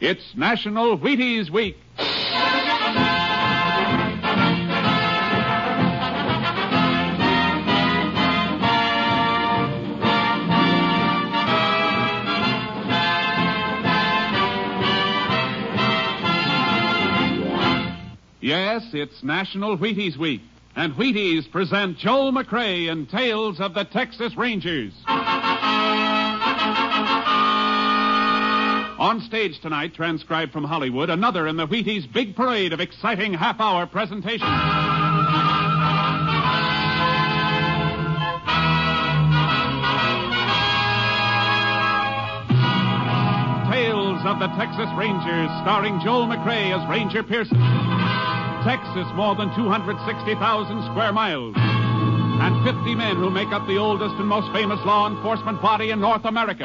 It's National Wheaties Week. Yes, it's National Wheaties Week, and Wheaties present Joel McCrea and Tales of the Texas Rangers. On stage tonight, transcribed from Hollywood, another in the Wheaties big parade of exciting half hour presentations. Tales of the Texas Rangers, starring Joel McCrea as Ranger Pearson. Texas, more than 260,000 square miles. And 50 men who make up the oldest and most famous law enforcement body in North America.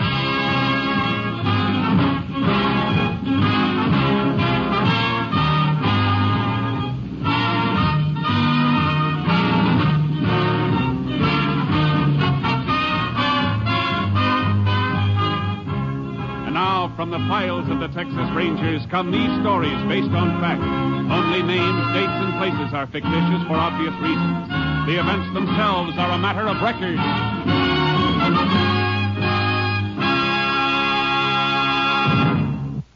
Texas come these stories based on fact. Only names, dates, and places are fictitious for obvious reasons. The events themselves are a matter of record.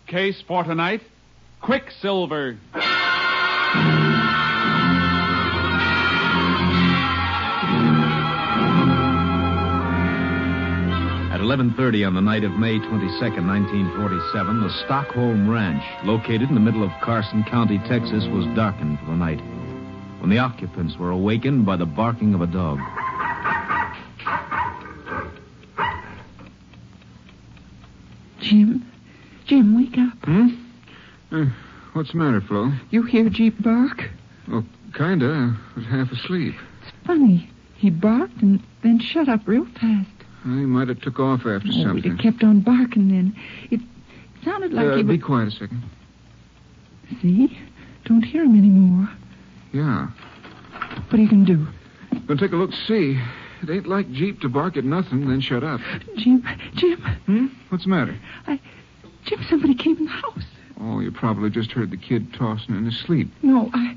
Case for tonight Quicksilver. 11:30 on the night of May 22nd, 1947, the Stockholm Ranch, located in the middle of Carson County, Texas, was darkened for the night. When the occupants were awakened by the barking of a dog. Jim? Jim, wake up. Hmm? Uh, what's the matter, Flo? You hear Jeep bark? Oh, kinda. I was half asleep. It's funny. He barked and then shut up real fast. He might have took off after Oh, something. he kept on barking then. It sounded like Uh, he be was... quiet a second. See? Don't hear him anymore. Yeah. What are you going to do? Gonna take a look see. It ain't like Jeep to bark at nothing, then shut up. Jim, Jim, Hmm? What's the matter? I, Jim, somebody came in the house. Oh, you probably just heard the kid tossing in his sleep. No, I...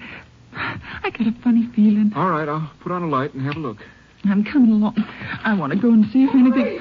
I got a funny feeling. All right, I'll put on a light and have a look. I'm coming along. I want to go and see if anything...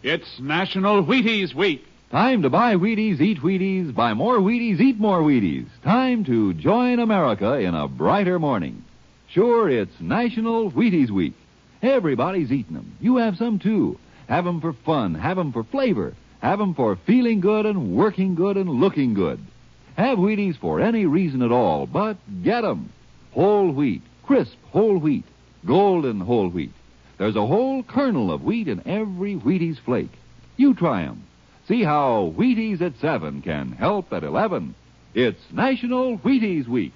It's National Wheaties Week. Time to buy Wheaties, eat Wheaties, buy more Wheaties, eat more Wheaties. Time to join America in a brighter morning. Sure, it's National Wheaties Week. Everybody's eating them. You have some too. Have them for fun, Have them for flavor, Have them for feeling good and working good and looking good. Have Wheaties for any reason at all, but get 'em. Whole wheat, crisp whole wheat, golden whole wheat. There's a whole kernel of wheat in every Wheaties flake. You try 'em. See how Wheaties at 7 can help at 11. It's National Wheaties Week.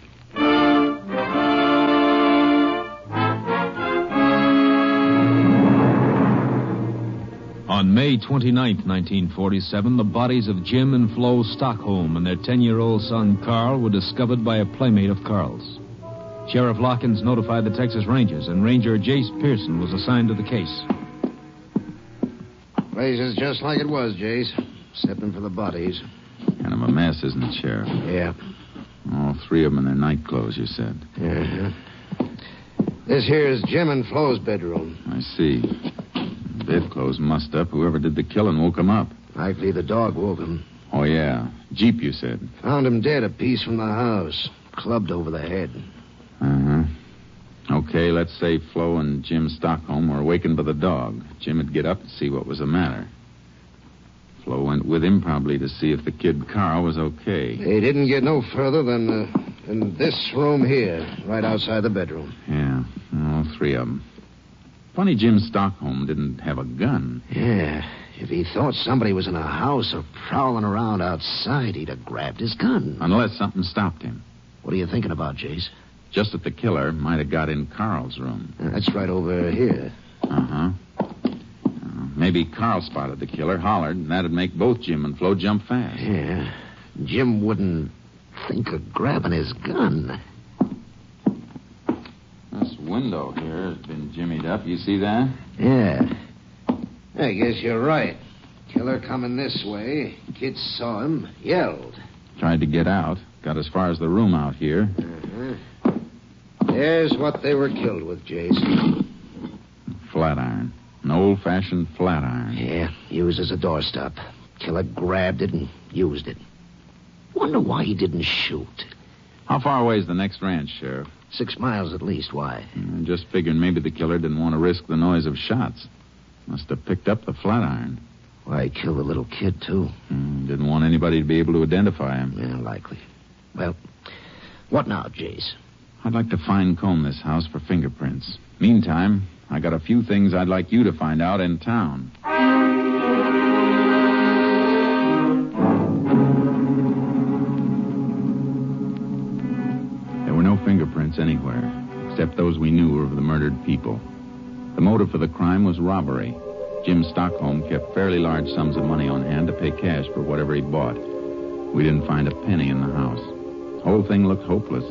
On May 29, 1947, the bodies of Jim and Flo Stockholm and their 10 year old son Carl were discovered by a playmate of Carl's. Sheriff Larkins notified the Texas Rangers, and Ranger Jace Pearson was assigned to the case. Place is just like it was, Jace. Excepting for the bodies. Kind of of a mess, isn't it, Sheriff? Yeah. All three of them in their night clothes, you said. Uh-huh. This here is Jim and Flo's bedroom. I see. Bedclothes mussed up. Whoever did the killing woke him up. Likely the dog woke him. Oh, yeah. Jeep, you said. Found him dead a piece from the house. Clubbed over the head. Uh-huh. Okay, let's say Flo and Jim Stockholm were awakened by the dog. Jim would get up and see what was the matter. Flo went with him probably to see if the kid Carl was okay. They didn't get no further than, uh, than this room here, right outside the bedroom. Yeah, all three of them. Funny Jim Stockholm didn't have a gun. Yeah. If he thought somebody was in a house or prowling around outside, he'd have grabbed his gun. Unless something stopped him. What are you thinking about, Jace? Just that the killer might have got in Carl's room. Uh, That's right over here. Uh-huh. Uh, maybe Carl spotted the killer, hollered, and that'd make both Jim and Flo jump fast. Yeah. Jim wouldn't think of grabbing his gun. This window here has been jimmied up. You see that? Yeah. I guess you're right. Killer coming this way. Kid saw him, yelled. Tried to get out. Got as far as the room out here. Uh-huh. There's what they were killed with, Jason. Flat iron. An old-fashioned flat iron. Yeah, used as a doorstop. Killer grabbed it and used it. Wonder why he didn't shoot. How far away is the next ranch, Sheriff? Six miles at least. Why? I'm just figuring maybe the killer didn't want to risk the noise of shots. Must have picked up the flat iron. Why, he killed the little kid, too. Mm, didn't want anybody to be able to identify him. Yeah, likely. Well, what now, Jace? I'd like to fine comb this house for fingerprints. Meantime, I got a few things I'd like you to find out in town. Fingerprints anywhere, except those we knew were of the murdered people. The motive for the crime was robbery. Jim Stockholm kept fairly large sums of money on hand to pay cash for whatever he bought. We didn't find a penny in the house. The whole thing looked hopeless.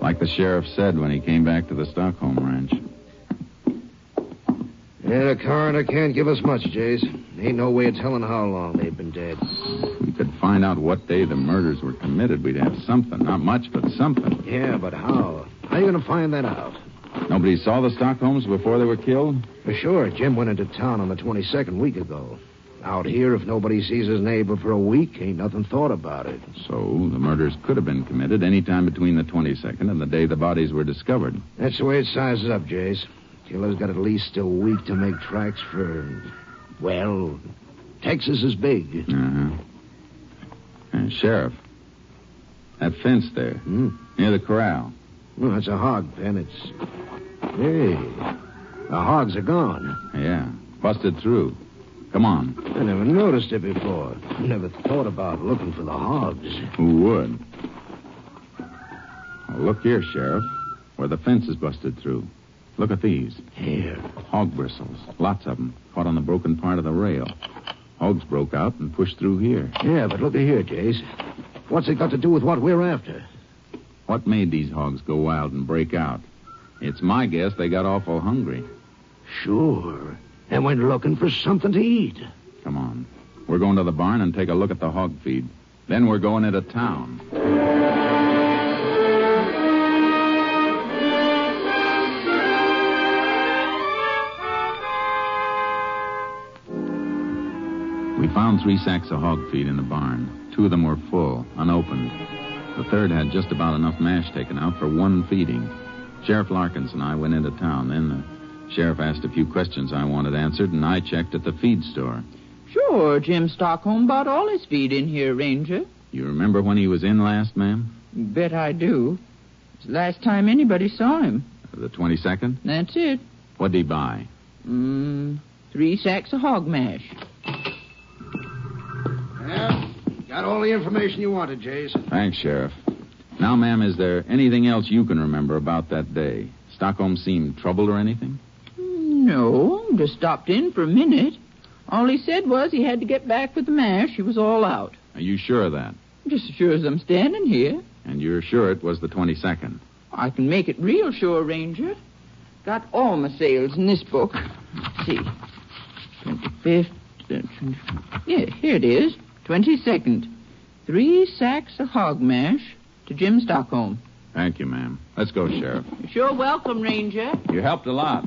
Like the sheriff said when he came back to the Stockholm ranch. Yeah, the coroner can't give us much, Jace. Ain't no way of telling how long they've been dead. If we could find out what day the murders were committed, we'd have something. Not much, but something. Yeah, but how? How are you going to find that out? Nobody saw the Stockholms before they were killed? For sure, Jim went into town on the 22nd week ago. Out here, if nobody sees his neighbor for a week, ain't nothing thought about it. So the murders could have been committed any time between the 22nd and the day the bodies were discovered. That's the way it sizes up, Jace. Killer's got at least a week to make tracks for, well, Texas is big. Uh-huh. Uh, Sheriff, that fence there, Hmm? near the corral. No, that's a hog pen. It's. Hey, the hogs are gone. Yeah, busted through. Come on. I never noticed it before. Never thought about looking for the hogs. Who would? Well, look here, Sheriff, where the fence is busted through. Look at these. Here. Hog bristles. Lots of them. Caught on the broken part of the rail. Hogs broke out and pushed through here. Yeah, but look at here, Jace. What's it got to do with what we're after? What made these hogs go wild and break out? It's my guess they got awful hungry. Sure. And went looking for something to eat. Come on. We're going to the barn and take a look at the hog feed. Then we're going into town. We found three sacks of hog feed in the barn. Two of them were full, unopened. The third had just about enough mash taken out for one feeding. Sheriff Larkins and I went into town. Then the sheriff asked a few questions I wanted answered, and I checked at the feed store. Sure, Jim Stockholm bought all his feed in here, Ranger. You remember when he was in last, ma'am? Bet I do. It's the last time anybody saw him. The 22nd? That's it. What'd he buy? Mm, three sacks of hog mash. Yeah, got all the information you wanted, Jace. Thanks, Sheriff. Now, ma'am, is there anything else you can remember about that day? Stockholm seemed troubled or anything? No, just stopped in for a minute. All he said was he had to get back with the mash. He was all out. Are you sure of that? Just as sure as I'm standing here. And you're sure it was the 22nd? I can make it real sure, Ranger. Got all my sales in this book. Let's see. 25th. uh, 25th. Yeah, here it is. 22nd. Three sacks of hog mash to Jim Stockholm. Thank you, ma'am. Let's go, Sheriff. You're sure welcome, Ranger. You helped a lot.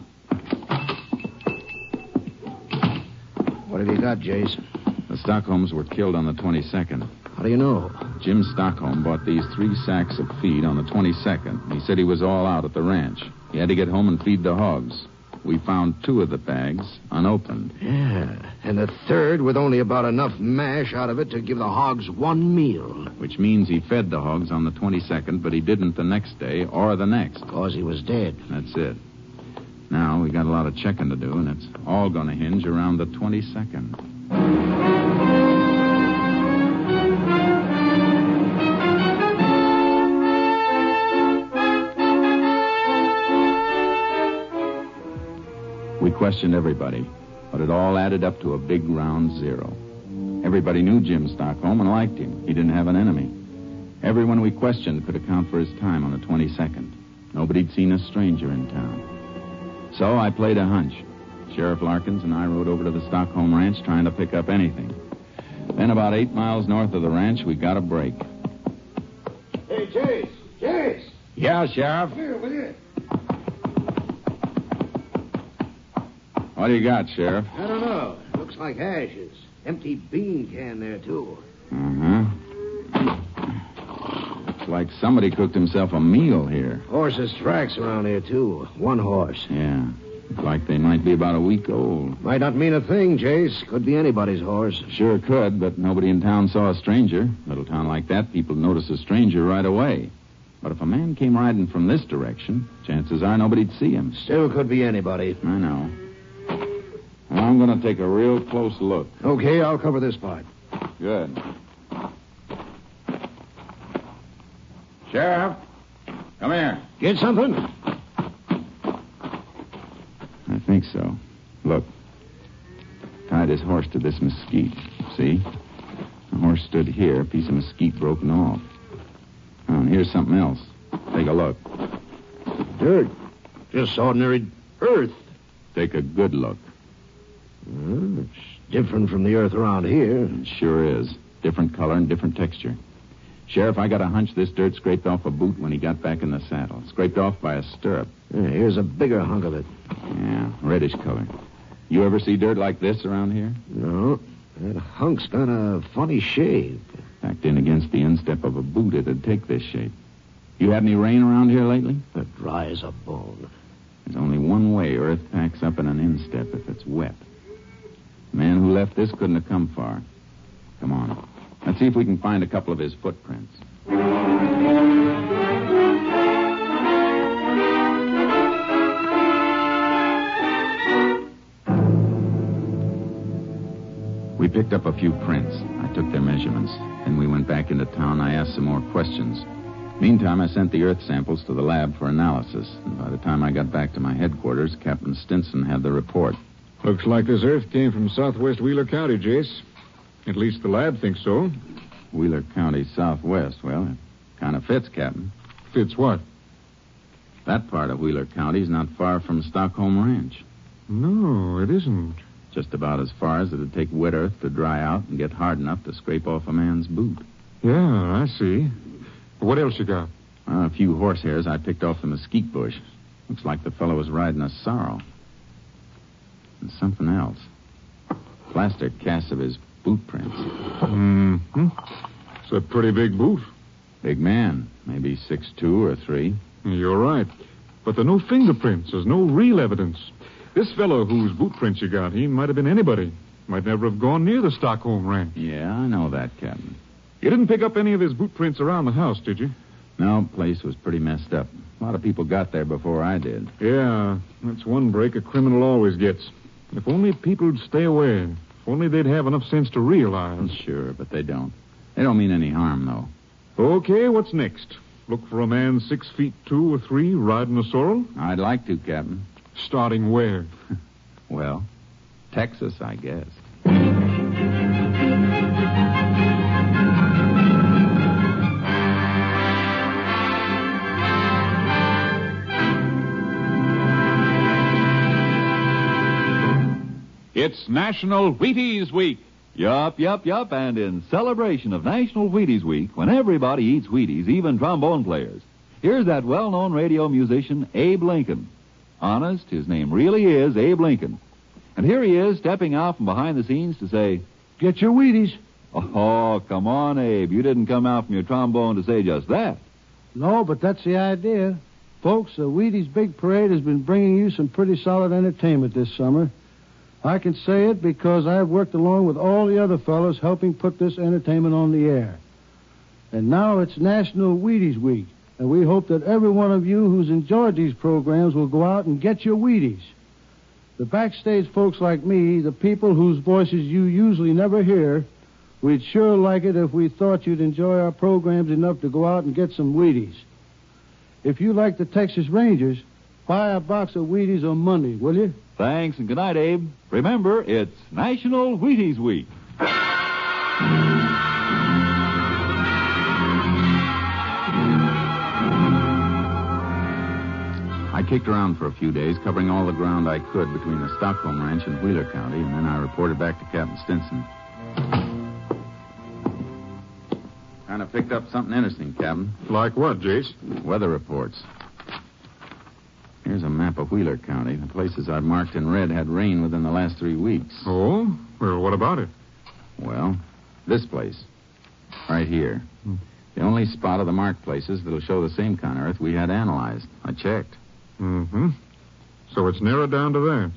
What have you got, Jace? The Stockholms were killed on the 22nd. How do you know? Jim Stockholm bought these three sacks of feed on the 22nd. He said he was all out at the ranch. He had to get home and feed the hogs. We found two of the bags unopened. Yeah, and the third with only about enough mash out of it to give the hogs one meal. Which means he fed the hogs on the 22nd, but he didn't the next day or the next. Because he was dead. That's it. Now we got a lot of checking to do, and it's all going to hinge around the 22nd. We questioned everybody, but it all added up to a big round zero. Everybody knew Jim Stockholm and liked him. He didn't have an enemy. Everyone we questioned could account for his time on the 22nd. Nobody'd seen a stranger in town. So I played a hunch. Sheriff Larkins and I rode over to the Stockholm ranch trying to pick up anything. Then, about eight miles north of the ranch, we got a break. Hey, Jace! Jace! Yeah, Sheriff. Here, will you? What do you got, Sheriff? I don't know. Looks like ashes. Empty bean can there, too. Mm-hmm. Looks like somebody cooked himself a meal here. Horses' tracks around here, too. One horse. Yeah. Looks like they might be about a week old. Might not mean a thing, Jace. Could be anybody's horse. Sure could, but nobody in town saw a stranger. Little town like that, people notice a stranger right away. But if a man came riding from this direction, chances are nobody'd see him. Still could be anybody. I know. Well, I'm going to take a real close look. Okay, I'll cover this part. Good. Sheriff, come here. Get something? I think so. Look. Tied his horse to this mesquite. See? The horse stood here, a piece of mesquite broken off. Oh, and here's something else. Take a look. Dirt. Just ordinary earth. Take a good look. Different from the earth around here. It sure is. Different color and different texture. Sheriff, I got a hunch this dirt scraped off a boot when he got back in the saddle. Scraped off by a stirrup. Yeah, here's a bigger hunk of it. Yeah, reddish color. You ever see dirt like this around here? No. That hunk's got a funny shape. Packed in against the instep of a boot, it'd take this shape. You had any rain around here lately? That dries a bone. There's only one way earth packs up in an instep if it's wet. Man who left this couldn't have come far. Come on. Let's see if we can find a couple of his footprints. We picked up a few prints. I took their measurements. Then we went back into town. I asked some more questions. Meantime, I sent the earth samples to the lab for analysis. And by the time I got back to my headquarters, Captain Stinson had the report. Looks like this earth came from southwest Wheeler County, Jace. At least the lab thinks so. Wheeler County southwest. Well, it kind of fits, Captain. Fits what? That part of Wheeler County is not far from Stockholm Ranch. No, it isn't. Just about as far as it'd take wet earth to dry out and get hard enough to scrape off a man's boot. Yeah, I see. What else you got? Uh, a few horsehairs I picked off the mesquite bush. Looks like the fellow was riding a sorrel. And something else. Plaster casts of his boot prints. Mm-hmm. It's a pretty big boot. Big man. Maybe six two or three. You're right. But there are no fingerprints. There's no real evidence. This fellow whose boot prints you got, he might have been anybody. Might never have gone near the Stockholm ranch. Yeah, I know that, Captain. You didn't pick up any of his boot prints around the house, did you? No, place was pretty messed up. A lot of people got there before I did. Yeah, that's one break a criminal always gets. If only people'd stay away. If only they'd have enough sense to realize. Sure, but they don't. They don't mean any harm, though. Okay, what's next? Look for a man six feet two or three riding a sorrel? I'd like to, Captain. Starting where? Well, Texas, I guess. It's National Wheaties Week. Yup, yup, yup. And in celebration of National Wheaties Week, when everybody eats Wheaties, even trombone players, here's that well known radio musician, Abe Lincoln. Honest, his name really is Abe Lincoln. And here he is stepping out from behind the scenes to say, Get your Wheaties. Oh, come on, Abe. You didn't come out from your trombone to say just that. No, but that's the idea. Folks, the Wheaties Big Parade has been bringing you some pretty solid entertainment this summer. I can say it because I've worked along with all the other fellows helping put this entertainment on the air. And now it's National Wheaties Week, and we hope that every one of you who's enjoyed these programs will go out and get your Wheaties. The backstage folks like me, the people whose voices you usually never hear, we'd sure like it if we thought you'd enjoy our programs enough to go out and get some Wheaties. If you like the Texas Rangers, buy a box of Wheaties on Monday, will you? Thanks and good night, Abe. Remember, it's National Wheaties Week. I kicked around for a few days, covering all the ground I could between the Stockholm Ranch and Wheeler County, and then I reported back to Captain Stinson. Kind of picked up something interesting, Captain. Like what, Jace? Weather reports. Here's a map of Wheeler County. The places I'd marked in red had rain within the last three weeks. Oh? Well, what about it? Well, this place. Right here. The only spot of the marked places that'll show the same kind of earth we had analyzed. I checked. Mm-hmm. So it's narrowed down to that.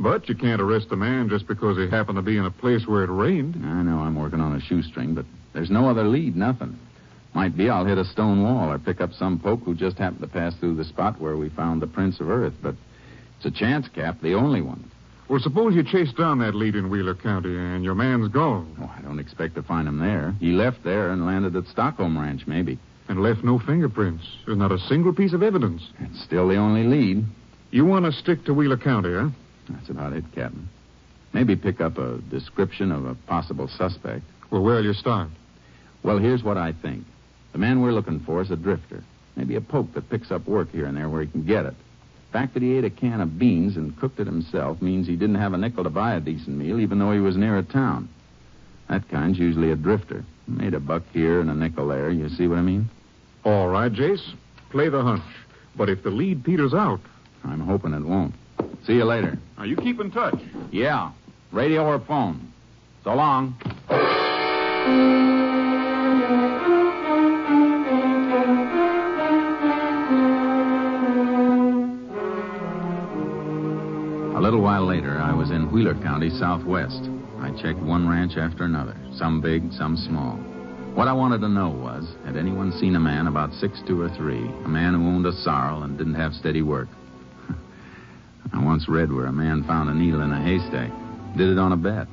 But you can't arrest a man just because he happened to be in a place where it rained. I know I'm working on a shoestring, but there's no other lead, nothing. Might be I'll hit a stone wall or pick up some poke who just happened to pass through the spot where we found the prints of Earth, but it's a chance, Cap, the only one. Well, suppose you chase down that lead in Wheeler County and your man's gone. Oh, I don't expect to find him there. He left there and landed at Stockholm Ranch, maybe. And left no fingerprints. There's not a single piece of evidence. It's still the only lead. You want to stick to Wheeler County, huh? That's about it, Captain. Maybe pick up a description of a possible suspect. Well, where'll you start? Well, here's what I think. The man we're looking for is a drifter. Maybe a poke that picks up work here and there where he can get it. The fact that he ate a can of beans and cooked it himself means he didn't have a nickel to buy a decent meal, even though he was near a town. That kind's usually a drifter. Made a buck here and a nickel there. You see what I mean? All right, Jace. Play the hunch. But if the lead peters out. I'm hoping it won't. See you later. Now, you keep in touch. Yeah. Radio or phone. So long. In Wheeler County, southwest. I checked one ranch after another, some big, some small. What I wanted to know was had anyone seen a man about six two or three, a man who owned a sorrel and didn't have steady work? I once read where a man found a needle in a haystack, did it on a bet.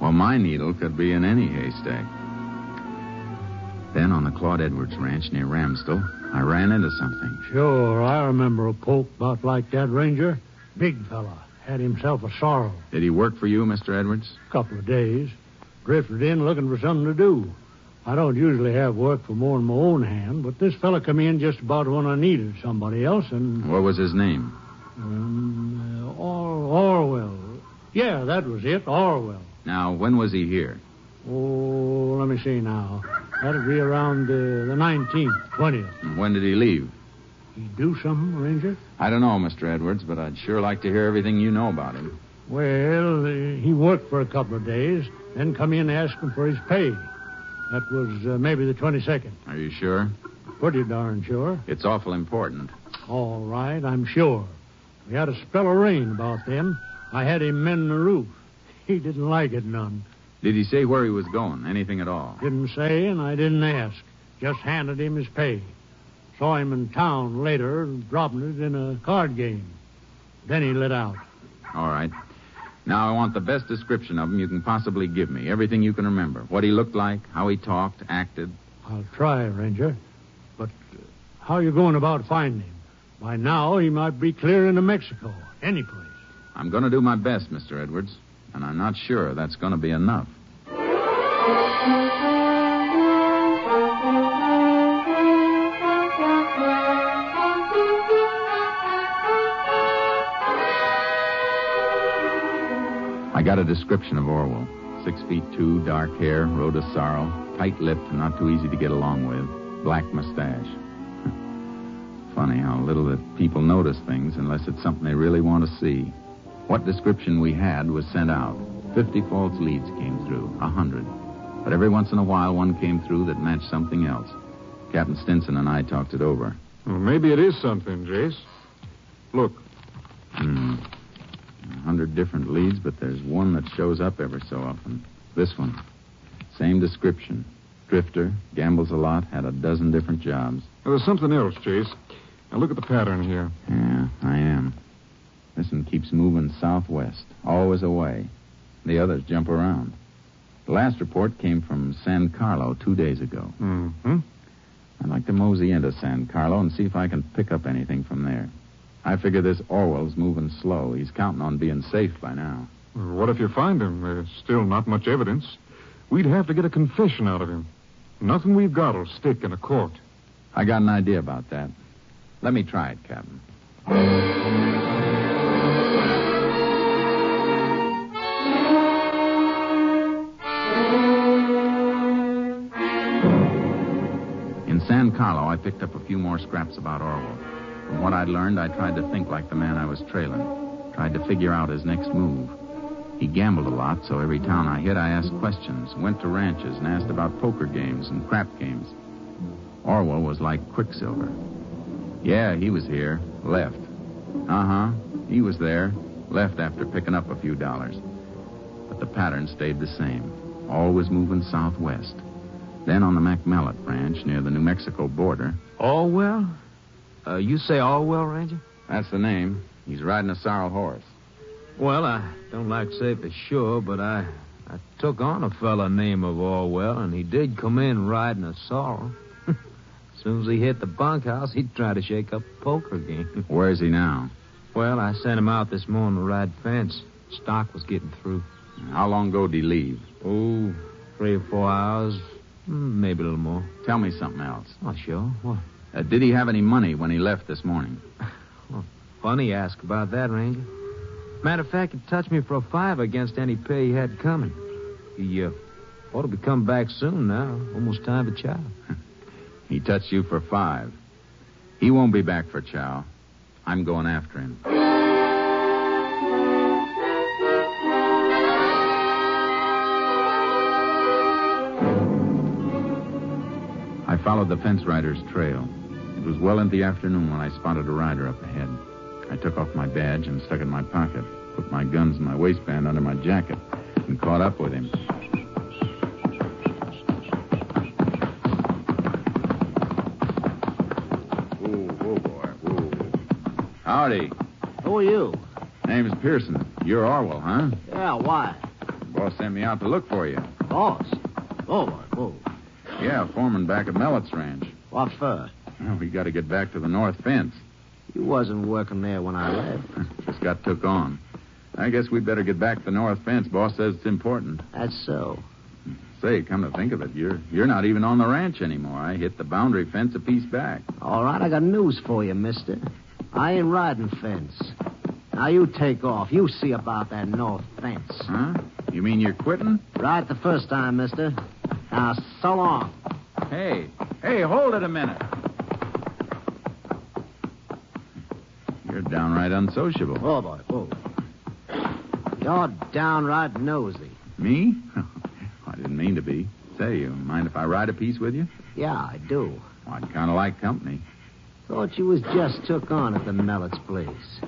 Well, my needle could be in any haystack. Then on the Claude Edwards ranch near Ramsdell, I ran into something. Sure, I remember a poke about like that, Ranger. Big fella. Had himself a sorrel. Did he work for you, Mr. Edwards? A couple of days. Drifted in looking for something to do. I don't usually have work for more than my own hand, but this fella come in just about when I needed somebody else, and... What was his name? Um, uh, Or- Orwell. Yeah, that was it, Orwell. Now, when was he here? Oh, let me see now. That'll be around uh, the 19th, 20th. And when did he leave? He do something, Ranger? I don't know, Mr. Edwards, but I'd sure like to hear everything you know about him. Well, uh, he worked for a couple of days, then come in asking for his pay. That was uh, maybe the 22nd. Are you sure? Pretty darn sure. It's awful important. All right, I'm sure. We had a spell of rain about then. I had him mend the roof. He didn't like it none. Did he say where he was going? Anything at all? Didn't say, and I didn't ask. Just handed him his pay. Saw him in town later, dropping it in a card game. Then he lit out. All right. Now I want the best description of him you can possibly give me. Everything you can remember. What he looked like, how he talked, acted. I'll try, Ranger. But uh, how are you going about finding him? By now, he might be clear into Mexico. Any place. I'm going to do my best, Mr. Edwards, and I'm not sure that's going to be enough. Got a description of Orwell. Six feet two, dark hair, road of sorrow, tight lipped not too easy to get along with, black mustache. Funny how little that people notice things unless it's something they really want to see. What description we had was sent out. Fifty false leads came through, a hundred. But every once in a while, one came through that matched something else. Captain Stinson and I talked it over. Well, maybe it is something, Jace. Look. Hundred different leads, but there's one that shows up every so often. This one. Same description. Drifter, gambles a lot, had a dozen different jobs. Now, there's something else, Jace. Now, look at the pattern here. Yeah, I am. This one keeps moving southwest, always away. The others jump around. The last report came from San Carlo two days ago. Mm-hmm. I'd like to mosey into San Carlo and see if I can pick up anything from there. I figure this Orwell's moving slow. He's counting on being safe by now. What if you find him? There's still not much evidence. We'd have to get a confession out of him. Nothing we've got will stick in a court. I got an idea about that. Let me try it, Captain. In San Carlo, I picked up a few more scraps about Orwell. From what I'd learned, I tried to think like the man I was trailing. Tried to figure out his next move. He gambled a lot, so every town I hit, I asked questions. Went to ranches and asked about poker games and crap games. Orwell was like Quicksilver. Yeah, he was here. Left. Uh huh. He was there. Left after picking up a few dollars. But the pattern stayed the same. Always moving southwest. Then on the McMellet Ranch near the New Mexico border. Orwell? Uh, you say Orwell, Ranger? That's the name. He's riding a sorrel horse. Well, I don't like to say for sure, but I I took on a fella named of Orwell, and he did come in riding a sorrel. as soon as he hit the bunkhouse, he tried to shake up a poker game. Where's he now? Well, I sent him out this morning to ride fence. Stock was getting through. How long ago did he leave? Oh, three or four hours, mm, maybe a little more. Tell me something else. Oh, sure. What? Uh, did he have any money when he left this morning? Well, funny you ask about that, Ranger. Matter of fact, he touched me for a five against any pay he had coming. He uh, ought to be coming back soon now. Almost time for chow. He touched you for five. He won't be back for chow. I'm going after him. Followed the fence rider's trail. It was well into the afternoon when I spotted a rider up ahead. I took off my badge and stuck it in my pocket, put my guns in my waistband under my jacket, and caught up with him. Whoa, whoa, boy. Howdy. Who are you? Name's Pearson. You're Orwell, huh? Yeah, why? Boss sent me out to look for you. Boss. Oh, boy, whoa. Oh. Yeah, foreman back at Mellett's ranch. What for? Well, we got to get back to the north fence. You wasn't working there when I left. Just got took on. I guess we'd better get back to the north fence. Boss says it's important. That's so. Say, come to think of it, you're you're not even on the ranch anymore. I hit the boundary fence a piece back. All right, I got news for you, mister. I ain't riding fence. Now you take off. You see about that north fence. Huh? You mean you're quitting? Right the first time, mister. Now, so long. Hey, hey, hold it a minute. You're downright unsociable. Oh, boy, whoa. You're downright nosy. Me? I didn't mean to be. Say, you mind if I ride a piece with you? Yeah, I do. Well, I'd kind of like company. Thought you was just took on at the Mellett's place.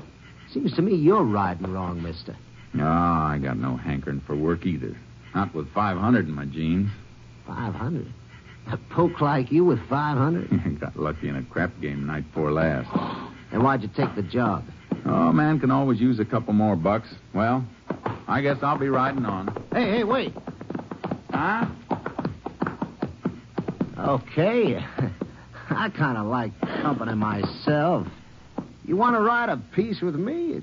Seems to me you're riding wrong, mister. No, I got no hankering for work either. Not with 500 in my jeans. 500? A poke like you with 500? got lucky in a crap game night before last. And why'd you take the job? Oh, man can always use a couple more bucks. Well, I guess I'll be riding on. Hey, hey, wait. Huh? Okay. I kind of like company myself. You want to ride a piece with me?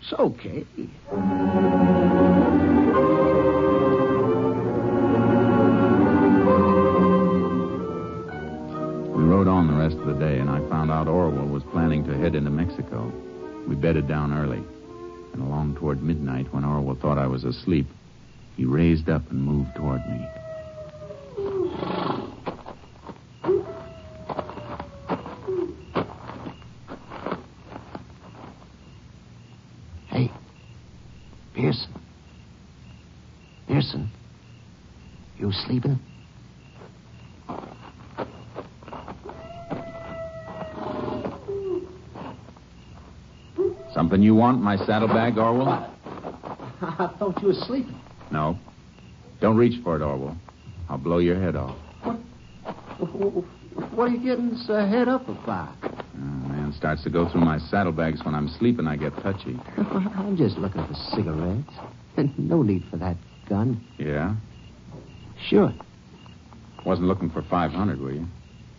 It's okay. Rest of the day, and I found out Orwell was planning to head into Mexico. We bedded down early. And along toward midnight, when Orwell thought I was asleep, he raised up and moved toward me. Hey, Pearson. Pearson. You sleeping? Something you want, my saddlebag, Orwell? I thought you were sleeping. No. Don't reach for it, Orwell. I'll blow your head off. What what are you getting so head up about? Uh, man starts to go through my saddlebags when I'm sleeping. I get touchy. I'm just looking for cigarettes. No need for that gun. Yeah? Sure. Wasn't looking for 500, were you?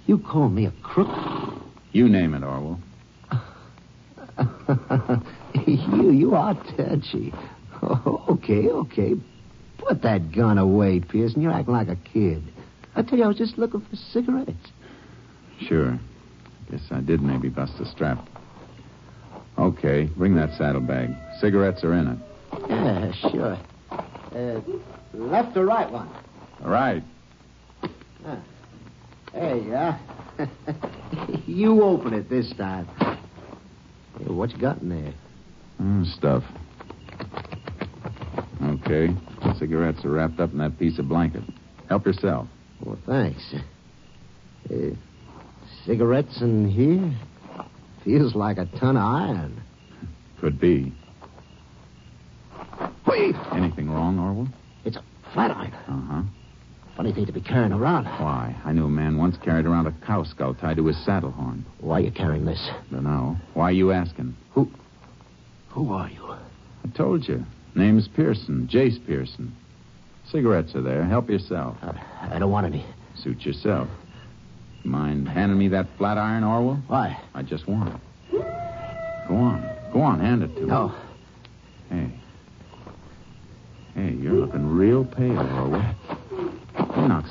You call me a crook? You name it, Orwell. you, you are touchy. Okay, okay. Put that gun away, Pearson. You're acting like a kid. I tell you, I was just looking for cigarettes. Sure. Guess I did maybe bust a strap. Okay, bring that saddlebag. Cigarettes are in it. Yeah, sure. Uh, left or right one? All right. Ah. There you are. you open it this time. What you got in there? Mm, stuff. Okay. Cigarettes are wrapped up in that piece of blanket. Help yourself. Well, thanks. Uh, cigarettes in here? Feels like a ton of iron. Could be. Wait! Anything wrong, Orwell? It's a flat iron. Uh huh. Funny thing to be carrying around. Why? I knew a man once carried around a cow skull tied to his saddle horn. Why are you carrying this? Dunno. Why are you asking? Who? Who are you? I told you. Name's Pearson. Jace Pearson. Cigarettes are there. Help yourself. I, I don't want any. Suit yourself. Mind handing me that flat iron, Orwell? Why? I just want it. Go on. Go on, hand it to me. No. Hey. Hey, you're looking real pale, Orwell.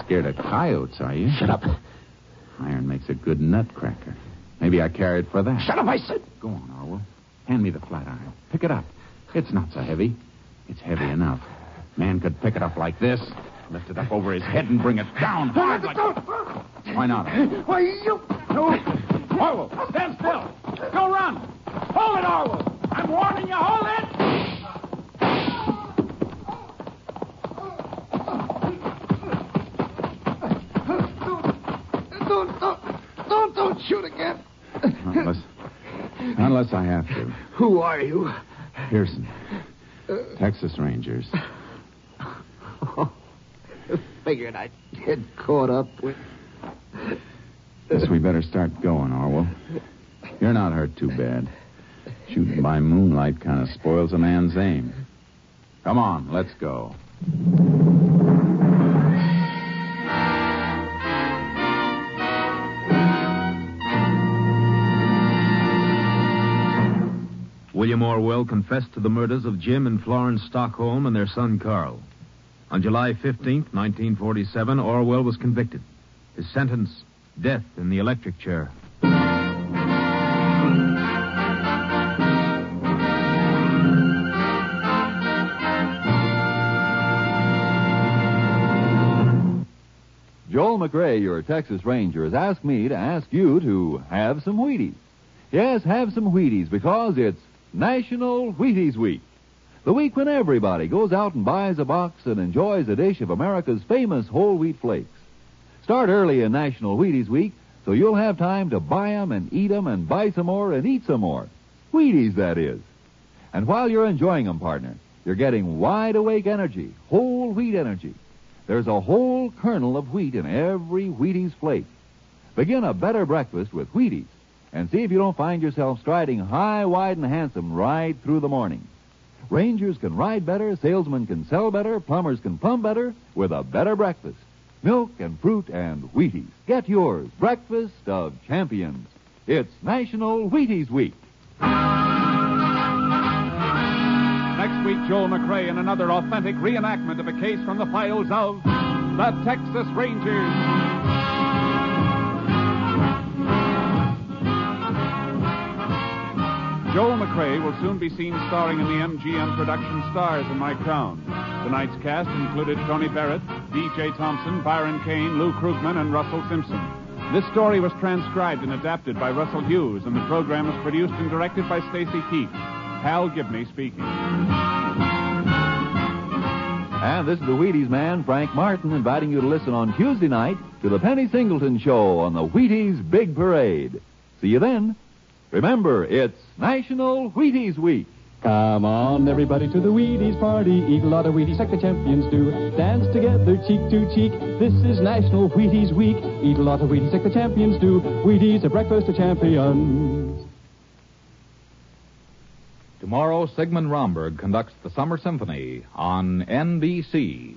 Scared of coyotes, are you? Shut up. Iron makes a good nutcracker. Maybe I carry it for that. Shut up, I said. Go on, Orwell. Hand me the flat iron. Pick it up. It's not so heavy. It's heavy enough. Man could pick it up like this, lift it up over his head, and bring it down ah, hard like... Why not? Why, you... No. Orwell, stand still. Go run. Hold it, Orwell. I'm warning you. Hold it. Shoot again. Unless, unless I have to. Who are you? Pearson. Texas Rangers. Oh, Figured I'd get caught up with. Guess we better start going, Orwell. You're not hurt too bad. Shooting by moonlight kind of spoils a man's aim. Come on, let's go. William Orwell confessed to the murders of Jim and Florence Stockholm and their son Carl. On July 15, 1947, Orwell was convicted. His sentence, death in the electric chair. Joel McCrea, your Texas Ranger, has asked me to ask you to have some Wheaties. Yes, have some Wheaties because it's National Wheaties Week. The week when everybody goes out and buys a box and enjoys a dish of America's famous whole wheat flakes. Start early in National Wheaties Week so you'll have time to buy 'em and eat 'em and buy some more and eat some more. Wheaties, that is. And while you're enjoying 'em, partner, you're getting wide awake energy, whole wheat energy. There's a whole kernel of wheat in every Wheaties flake. Begin a better breakfast with Wheaties and see if you don't find yourself striding high, wide, and handsome right through the morning. Rangers can ride better, salesmen can sell better, plumbers can plumb better with a better breakfast. Milk and fruit and Wheaties. Get yours. Breakfast of champions. It's National Wheaties Week. Next week, Joel McCrea in another authentic reenactment of a case from the files of the Texas Rangers. Joel McCrea will soon be seen starring in the MGM production Stars in My Crown. Tonight's cast included Tony Barrett, D.J. Thompson, Byron Kane, Lou Krugman, and Russell Simpson. This story was transcribed and adapted by Russell Hughes, and the program was produced and directed by Stacy Keach. Hal Gibney speaking. And this is the Wheaties man, Frank Martin, inviting you to listen on Tuesday night to the Penny Singleton Show on the Wheaties Big Parade. See you then. Remember, it's National Wheaties Week. Come on, everybody, to the Wheaties party. Eat a lot of Wheaties like the champions do. Dance together, cheek to cheek. This is National Wheaties Week. Eat a lot of Wheaties like the champions do. Wheaties, a breakfast of champions. Tomorrow, Sigmund Romberg conducts the Summer Symphony on NBC.